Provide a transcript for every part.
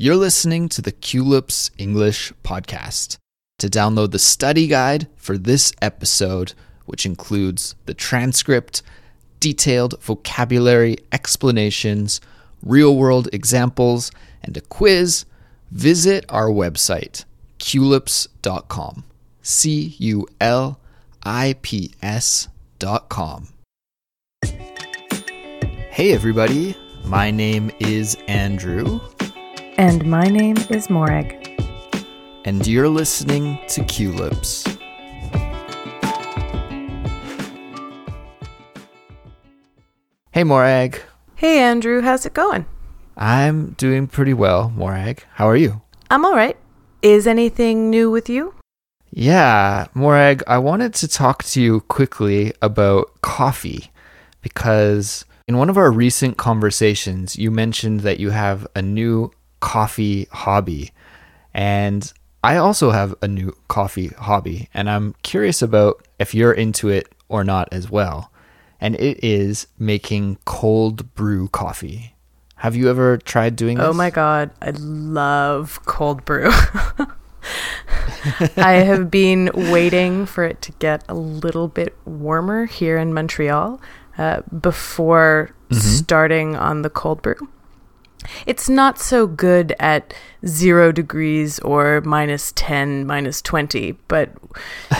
You're listening to the Culips English podcast. To download the study guide for this episode, which includes the transcript, detailed vocabulary explanations, real world examples, and a quiz, visit our website, culips.com. C U L I P S.com. Hey, everybody. My name is Andrew, And my name is Morag. and you're listening to Culips. Hey, Morag. Hey Andrew, how's it going? I'm doing pretty well, Morag. How are you? I'm all right. Is anything new with you? Yeah, Morag, I wanted to talk to you quickly about coffee because in one of our recent conversations, you mentioned that you have a new coffee hobby. And I also have a new coffee hobby, and I'm curious about if you're into it or not as well. And it is making cold brew coffee. Have you ever tried doing this? Oh my god, I love cold brew. I have been waiting for it to get a little bit warmer here in Montreal uh, before starting on the cold brew. It's not so good at zero degrees or minus 10, minus 20, but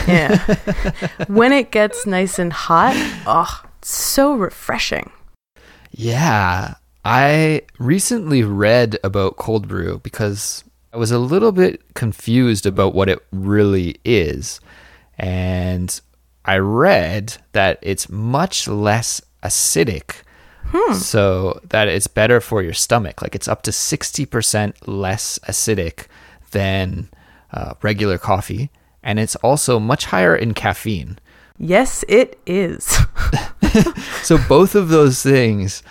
yeah. when it gets nice and hot, oh, so refreshing. Yeah, I recently read about cold brew because I was a little bit confused about what it really is. And I read that it's much less acidic. So that it's better for your stomach. Like it's up to 60% less acidic than uh, regular coffee. And it's also much higher in caffeine. Yes, it is. So both of those things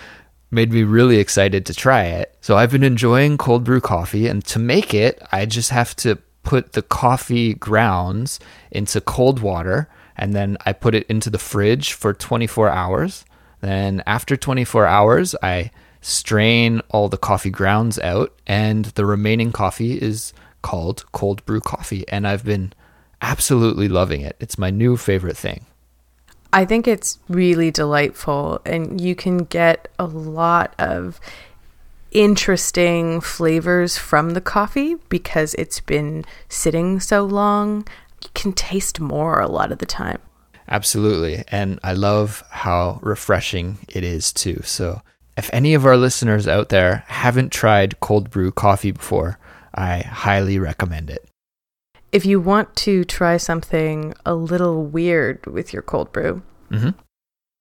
made me really excited to try it. So I've been enjoying cold brew coffee and to make it, I just have to put the coffee grounds into cold water and then I put it into the fridge for 24 hours. Then after 24 hours, I strain all the coffee grounds out and the remaining coffee is called cold brew coffee and I've been absolutely loving it. It's my new favorite thing. I think it's really delightful, and you can get a lot of interesting flavors from the coffee because it's been sitting so long. You can taste more a lot of the time. Absolutely. And I love how refreshing it is too. So, if any of our listeners out there haven't tried cold brew coffee before, I highly recommend it. If you want to try something a little weird with your cold brew, Mhm.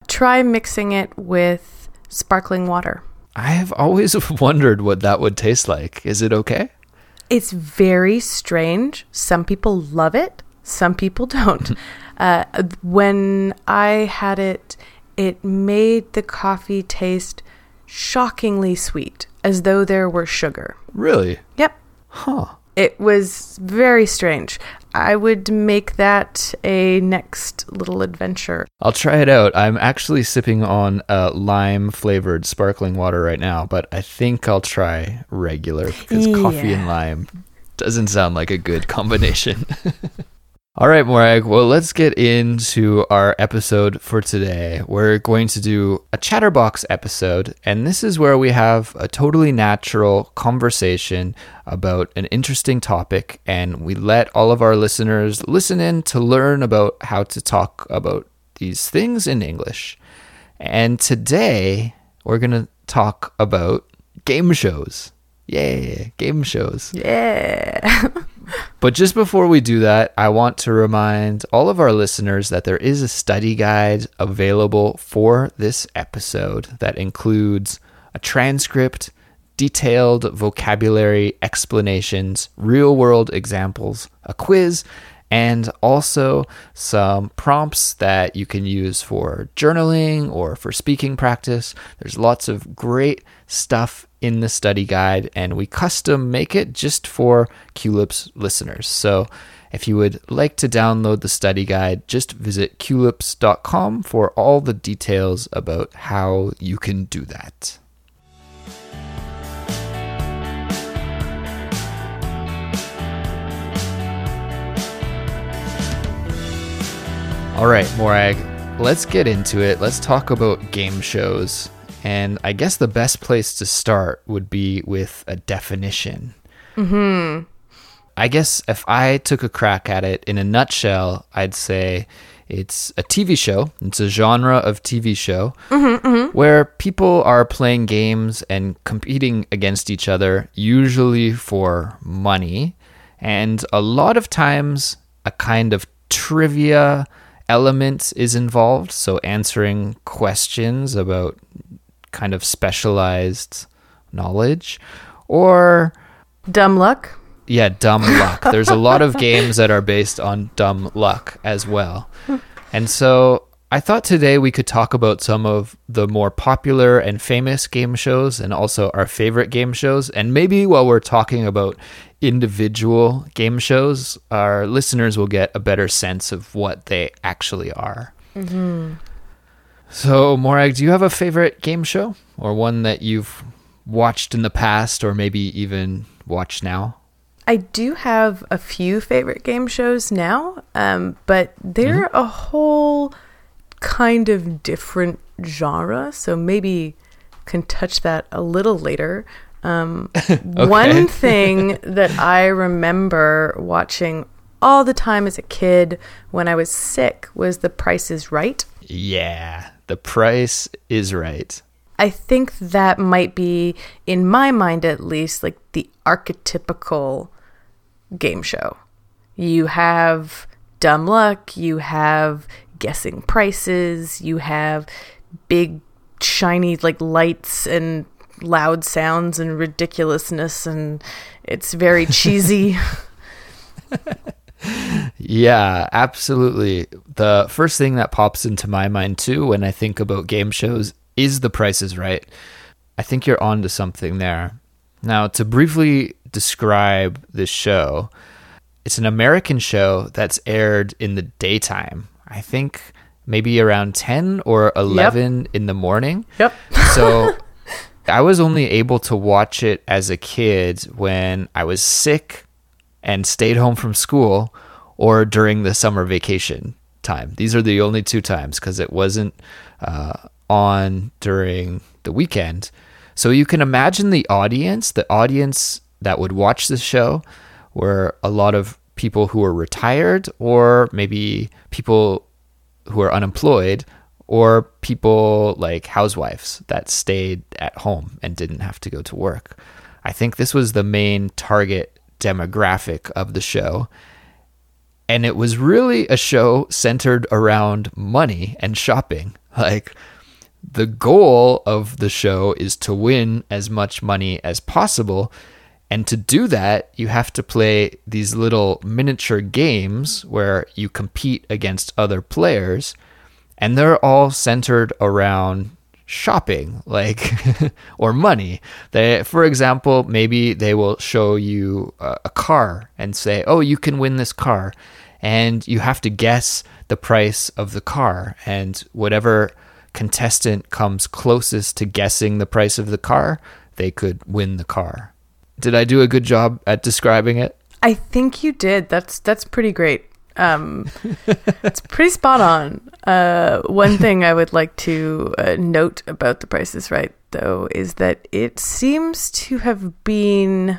try mixing it with sparkling water. I have always wondered what that would taste like. Is it okay? It's very strange. Some people love it, some people don't. uh, when I had it, it made the coffee taste shockingly sweet, as though there were sugar. Really? Yep. Huh. It was very strange. I would make that a next little adventure. I'll try it out. I'm actually sipping on a lime flavored sparkling water right now, but I think I'll try regular because coffee and lime doesn't sound like a good combination. All right, Morag. Well, let's get into our episode for today. We're going to do a chatterbox episode, and this is where we have a totally natural conversation about an interesting topic, and we let all of our listeners listen in to learn about how to talk about these things in English. And today, we're going to talk about game shows. Yay, game shows. Yeah. But just before we do that, I want to remind all of our listeners that there is a study guide available for this episode that includes a transcript, detailed vocabulary explanations, real world examples, a quiz, and also some prompts that you can use for journaling or for speaking practice. There's lots of great stuff in the study guide, and we custom make it just for Culips listeners. So if you would like to download the study guide, just visit culips.com for all the details about how you can do that. All right, Morag, let's get into it. Let's talk about game shows. And I guess the best place to start would be with a definition. Hmm. I guess if I took a crack at it in a nutshell, I'd say it's a TV show. It's a genre of TV show where people are playing games and competing against each other, usually for money. And a lot of times, a kind of trivia element is involved. So, answering questions about kind of specialized knowledge or Dumb luck. yeah, dumb luck. There's a lot of games that are based on dumb luck as well. And so I thought today we could talk about some of the more popular and famous game shows and also our favorite game shows. And maybe while we're talking about individual game shows, our listeners will get a better sense of what they actually are. Mm-hmm. So, Morag, do you have a favorite game show or one that you've watched in the past or maybe even watched now? I do have a few favorite game shows now, um, but they're a whole kind of different genre. So maybe can touch that a little later. Um, One thing that I remember watching all the time as a kid when I was sick was The Price is Right. Yeah, the price is right. I think that might be, in my mind at least, like the archetypical game show. You have dumb luck, you have guessing prices, you have big, shiny, like lights and loud sounds and ridiculousness, and it's very cheesy. Yeah, absolutely. The first thing that pops into my mind too when I think about game shows is the price is right. I think you're onto something there. Now, to briefly describe this show, it's an American show that's aired in the daytime. I think maybe around 10 or 11 in the morning. yep. So I was only able to watch it as a kid when I was sick and stayed home from school or during the summer vacation time. These are the only two times because it wasn't uh, on during the weekend. So you can imagine the audience, the audience that would watch this show were a lot of people who were retired or maybe people who are unemployed or people like housewives that stayed at home and didn't have to go to work. I think this was the main target demographic of the show. And it was really a show centered around money and shopping. Like, the goal of the show is to win as much money as possible. And to do that, you have to play these little miniature games where you compete against other players. And they're all centered around shopping, like, or money. They, for example, maybe they will show you a, a car and say, oh, you can win this car. And you have to guess the price of the car. And whatever contestant comes closest to guessing the price of the car, they could win the car. Did I do a good job at describing it? I think you did. That's that's pretty great. Um, it's pretty spot on. Uh, one thing I would like to uh, note about The Price is Right, though, is that it seems to have been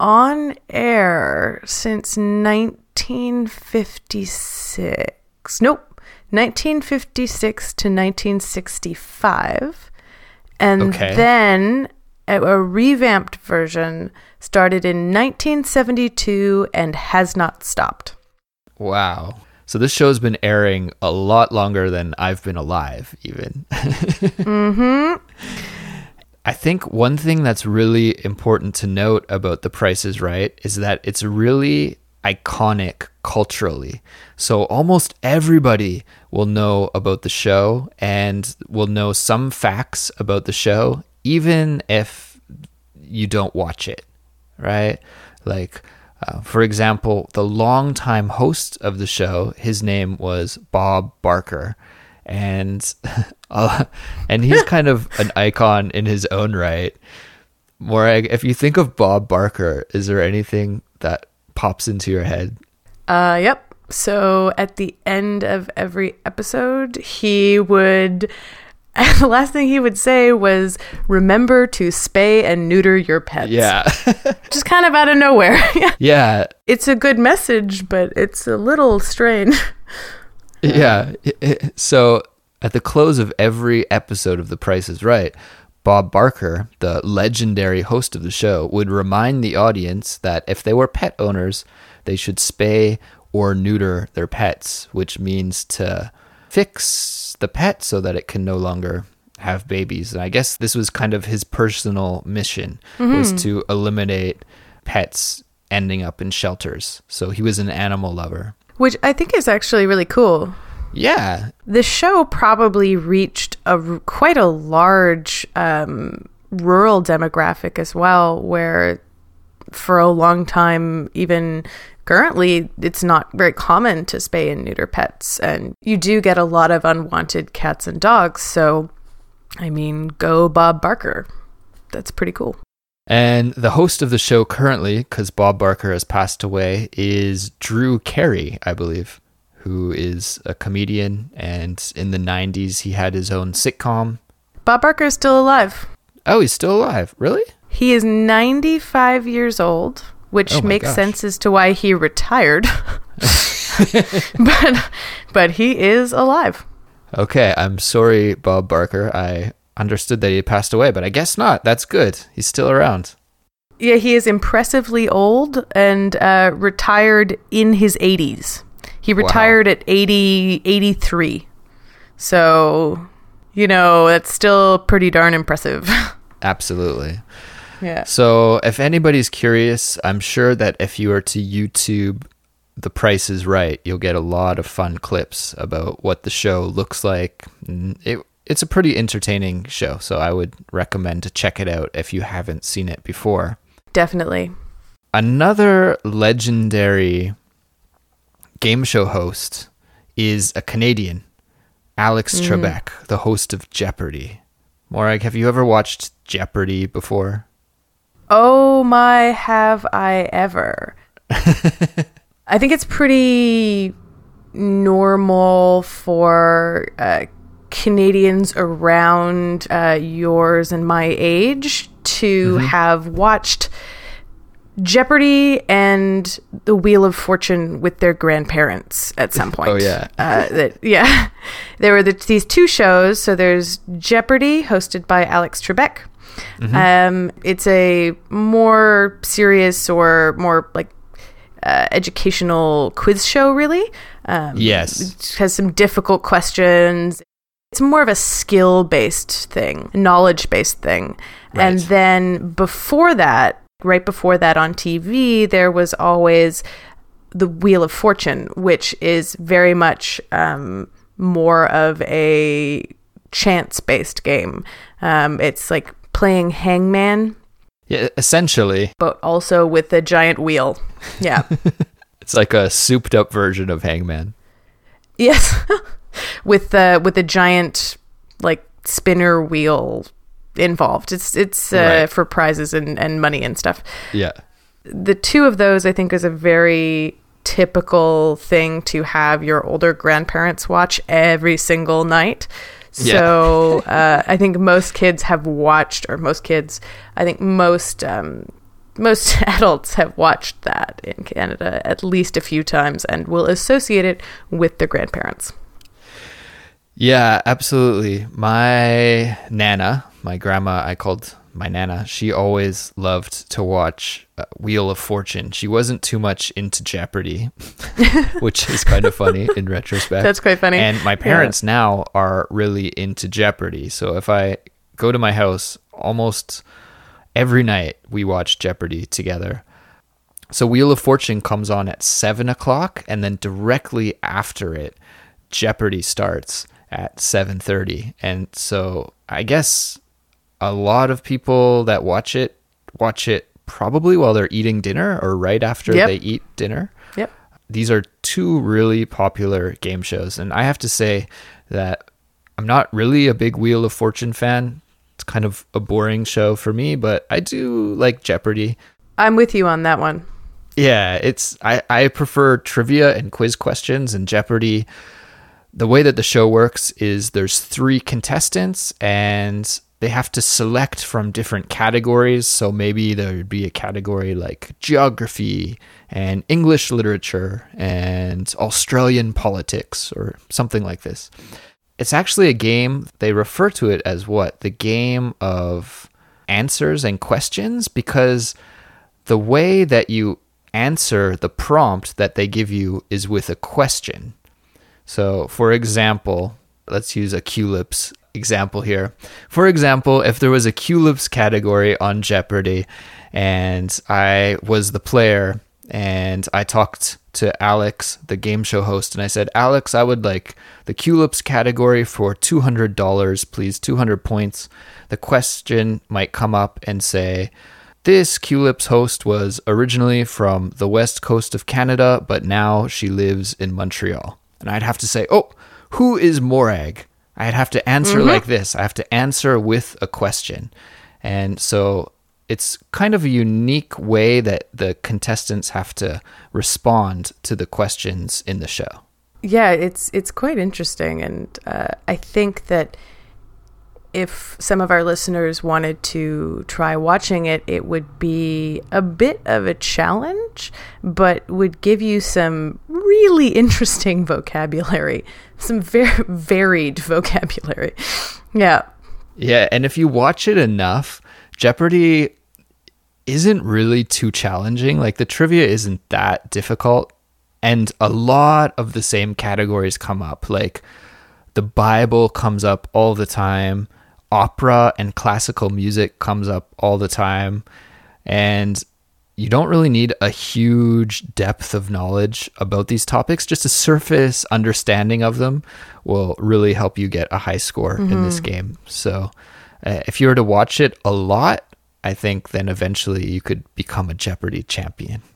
on air since 1956. Nope, 1956 to 1965. And Okay. then a, a revamped version started in 1972 and has not stopped. Wow. So this show's been airing a lot longer than I've been alive, even. Mm-hmm. I think one thing that's really important to note about The Price is Right is that it's really iconic culturally. So almost everybody will know about the show and will know some facts about the show, even if you don't watch it, right? Like, uh, for example, the longtime host of the show, his name was Bob Barker, and uh, and he's kind of an icon in his own right. Morag, if you think of Bob Barker, is there anything that pops into your head? Uh, yep. So at the end of every episode, he would. The last thing he would say was, "Remember to spay and neuter your pets." Yeah. just kind of out of nowhere. yeah. it's a good message, but it's a little strange. Yeah. So at the close of every episode of The Price is Right, Bob Barker, the legendary host of the show, would remind the audience that if they were pet owners, they should spay or neuter their pets, which means to fix the pet so that it can no longer have babies. And I guess this was kind of his personal mission was to eliminate pets ending up in shelters. So he was an animal lover. Which I think is actually really cool. Yeah. The show probably reached a quite a large um, rural demographic as well, where for a long time, even currently, it's not very common to spay and neuter pets, and you do get a lot of unwanted cats and dogs. So, I mean, go Bob Barker. That's pretty cool. And the host of the show currently, because Bob Barker has passed away, is Drew Carey, I believe, who is a comedian. And in the 90s, he had his own sitcom. Bob Barker is still alive. Oh, he's still alive. Really? He is 95 years old, which Oh makes gosh. sense as to why he retired. but but he is alive. Okay, I'm sorry, Bob Barker. I understood that he passed away, but I guess not. That's good. He's still around. Yeah, he is impressively old and uh, retired in his 80s. He Wow. retired at 80 83. So, you know, that's still pretty darn impressive. Absolutely. Yeah. So, if anybody's curious, I'm sure that if you were to YouTube The Price is Right, you'll get a lot of fun clips about what the show looks like. It, it's a pretty entertaining show, so I would recommend to check it out if you haven't seen it before. Definitely. Another legendary game show host is a Canadian, Alex mm-hmm. Trebek, the host of Jeopardy. Morag, have you ever watched Jeopardy before? Oh my, have I ever? I think it's pretty normal for uh, Canadians around uh, yours and my age to have watched Jeopardy and The Wheel of Fortune with their grandparents at some point. Oh, yeah. Uh, that, yeah. There were the, these two shows. So there's Jeopardy, hosted by Alex Trebek. Um, it's a more serious or more like uh, educational quiz show, really. Um, Yes. it has some difficult questions. It's more of a skill based thing, knowledge based thing. And then before that, right before that on TV, there was always the Wheel of Fortune, which is very much um, more of a chance based game. Um, it's like playing hangman, Yeah, essentially, but also with a giant wheel. Yeah. it's like a souped up version of Hangman. Yes, with the with a giant like spinner wheel involved. It's it's uh, Right. for prizes and and money and stuff. Yeah. The two of those, I think, is a very typical thing to have your older grandparents watch every single night. So uh, I think most kids have watched, or most kids, I think most um, most adults have watched that in Canada at least a few times and will associate it with their grandparents. Yeah, absolutely. My nana, my grandma, I called my nana, she always loved to watch uh, Wheel of Fortune. She wasn't too much into Jeopardy, which is kind of funny in retrospect. That's quite funny. And my Yeah. parents now are really into Jeopardy. So if I go to my house, almost every night we watch Jeopardy together. So Wheel of Fortune comes on at seven o'clock, and then directly after it, Jeopardy starts at seven thirty. And so I guess a lot of people that watch it watch it probably while they're eating dinner or right after Yep. they eat dinner Yep. these are two really popular game shows and i have to say that i'm not really a big wheel of fortune fan it's kind of a boring show for me but i do like jeopardy I'm with you on that one. Yeah, it's I, I prefer trivia and quiz questions and Jeopardy. The way that the show works is there's three contestants and they have to select from different categories. So maybe there would be a category like geography and English literature and Australian politics or something like this. It's actually a game, they refer to it as what? The game of answers and questions because the way that you answer the prompt that they give you is with a question. So, for example, let's use a Culips example here. For example, if there was a Culips category on Jeopardy and I was the player and I talked to Alex, the game show host, and I said, Alex, I would like the Culips category for $200, please, 200 points. The question might come up and say, this Culips host was originally from the west coast of Canada, but now she lives in Montreal. And I'd have to say, oh, who is Morag? I'd have to answer mm-hmm. like this. I have to answer with a question. And so it's kind of a unique way that the contestants have to respond to the questions in the show. Yeah, it's it's quite interesting, and uh, I think that if some of our listeners wanted to try watching it, it would be a bit of a challenge, but would give you some really interesting vocabulary, some very varied vocabulary. Yeah. Yeah, and if you watch it enough, Jeopardy isn't really too challenging. Like the trivia isn't that difficult. And a lot of the same categories come up. Like the Bible comes up all the time, opera and classical music comes up all the time. And you don't really need a huge depth of knowledge about these topics. Just a surface understanding of them will really help you get a high score mm-hmm. in this mm-hmm. game. So, uh, if you were to watch it a lot, I think then eventually you could become a Jeopardy champion.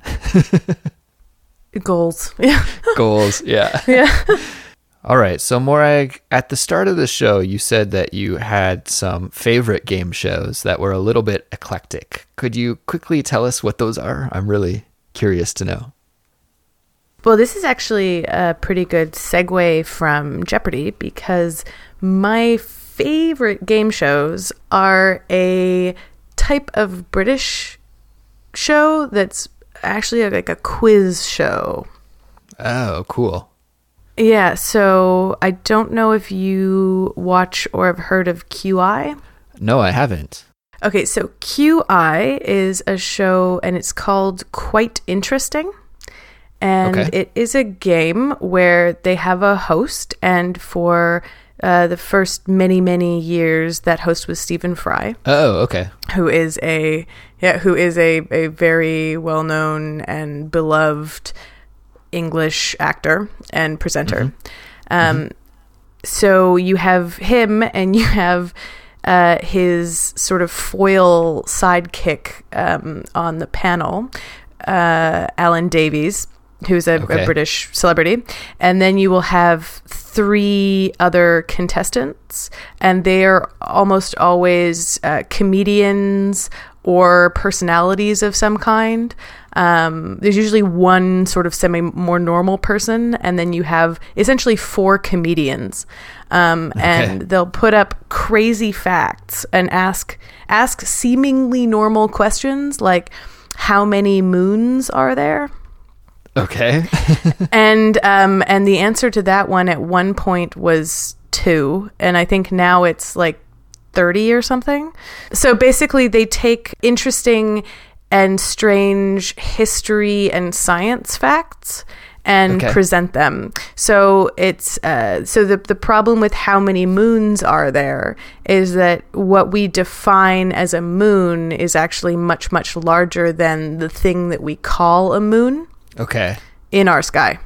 Goals. Yeah. Goals. Yeah. Yeah. All right. So, Morag, at the start of the show, you said that you had some favorite game shows that were a little bit eclectic. Could you quickly tell us what those are? I'm really curious to know. Well, this is actually a pretty good segue from Jeopardy because my favorite game shows are a type of British show that's actually like a quiz show. Oh, cool. Yeah, so I don't know if you watch or have heard of QI. No, I haven't. Okay, so QI is a show and it's called Quite Interesting. And okay. it is a game where they have a host, and for uh, the first many many years that host was Stephen Fry. Oh, okay. Who is a yeah, who is a a very well known and beloved English actor and presenter. Mm-hmm. Um, mm-hmm. so you have him, and you have. Uh, his sort of foil sidekick um, on the panel, uh, Alan Davies, who's a, okay. a, British celebrity, and then you will have three other contestants, and they are almost always uh, comedians or personalities of some kind. Um, there's usually one sort of semi more normal person, and then you have essentially four comedians, um, okay. and they'll put up crazy facts and ask ask seemingly normal questions like, "How many moons are there?" Okay. and um and the answer to that one at one point was 2 and I think now it's like 30 or something. So basically they take interesting and strange history and science facts and okay. present them. So it's uh, so the the problem with how many moons are there is that what we define as a moon is actually much much larger than the thing that we call a moon. Okay. In our sky.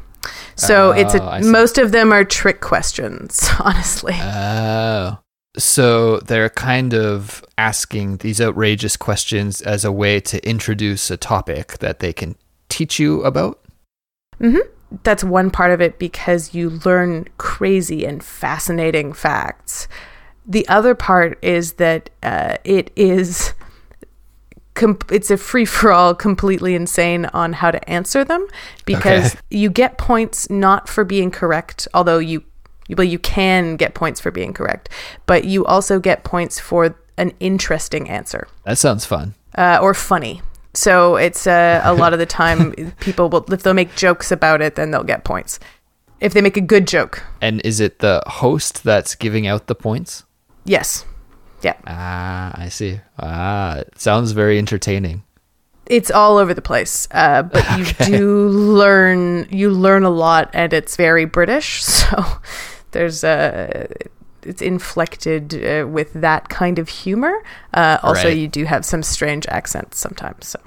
So oh, it's a, most of them are trick questions, honestly. Oh. So they're kind of asking these outrageous questions as a way to introduce a topic that they can teach you about? Mhm. That's one part of it because you learn crazy and fascinating facts. The other part is that uh, it is com- it's a free for all, completely insane on how to answer them because Okay. you get points not for being correct, although you well you can get points for being correct, but you also get points for an interesting answer That sounds fun. uh, or funny. So it's uh, a lot of the time people will if they'll make jokes about it, then they'll get points. If they make a good joke, And is it the host that's giving out the points? yes, yeah, Ah, I see. Ah, it sounds very entertaining. it's all over the place. Uh, but you do learn you learn a lot, and it's very British. So there's a it's inflected uh, with that kind of humor. Uh, also, Right. you do have some strange accents sometimes. So.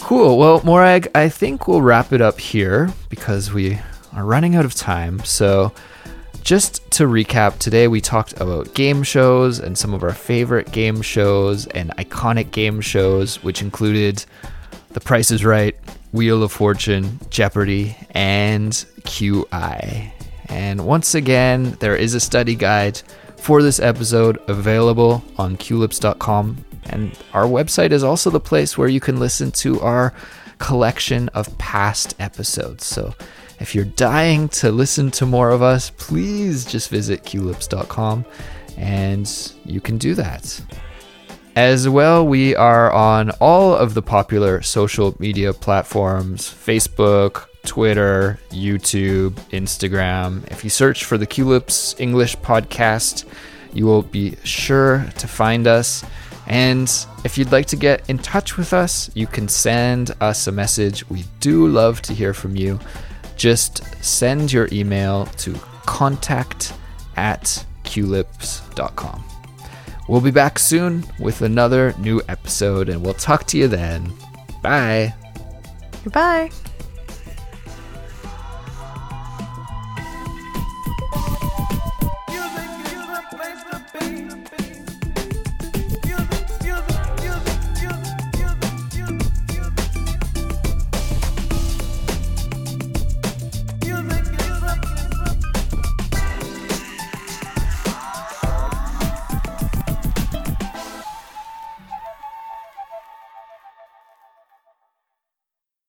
Cool. Well, Morag, I think we'll wrap it up here because we are running out of time. So, just to recap, today we talked about game shows and some of our favorite game shows and iconic game shows, which included The Price is Right, Wheel of Fortune, Jeopardy, and QI. And once again, there is a study guide for this episode available on culips.com. And our website is also the place where you can listen to our collection of past episodes. So if you're dying to listen to more of us, please just visit culips.com and you can do that. As well, we are on all of the popular social media platforms Facebook, Twitter, YouTube, Instagram. If you search for the Culips English podcast, you will be sure to find us. And if you'd like to get in touch with us, you can send us a message. We do love to hear from you. Just send your email to contact at culips.com. We'll be back soon with another new episode, and we'll talk to you then. Bye. Goodbye.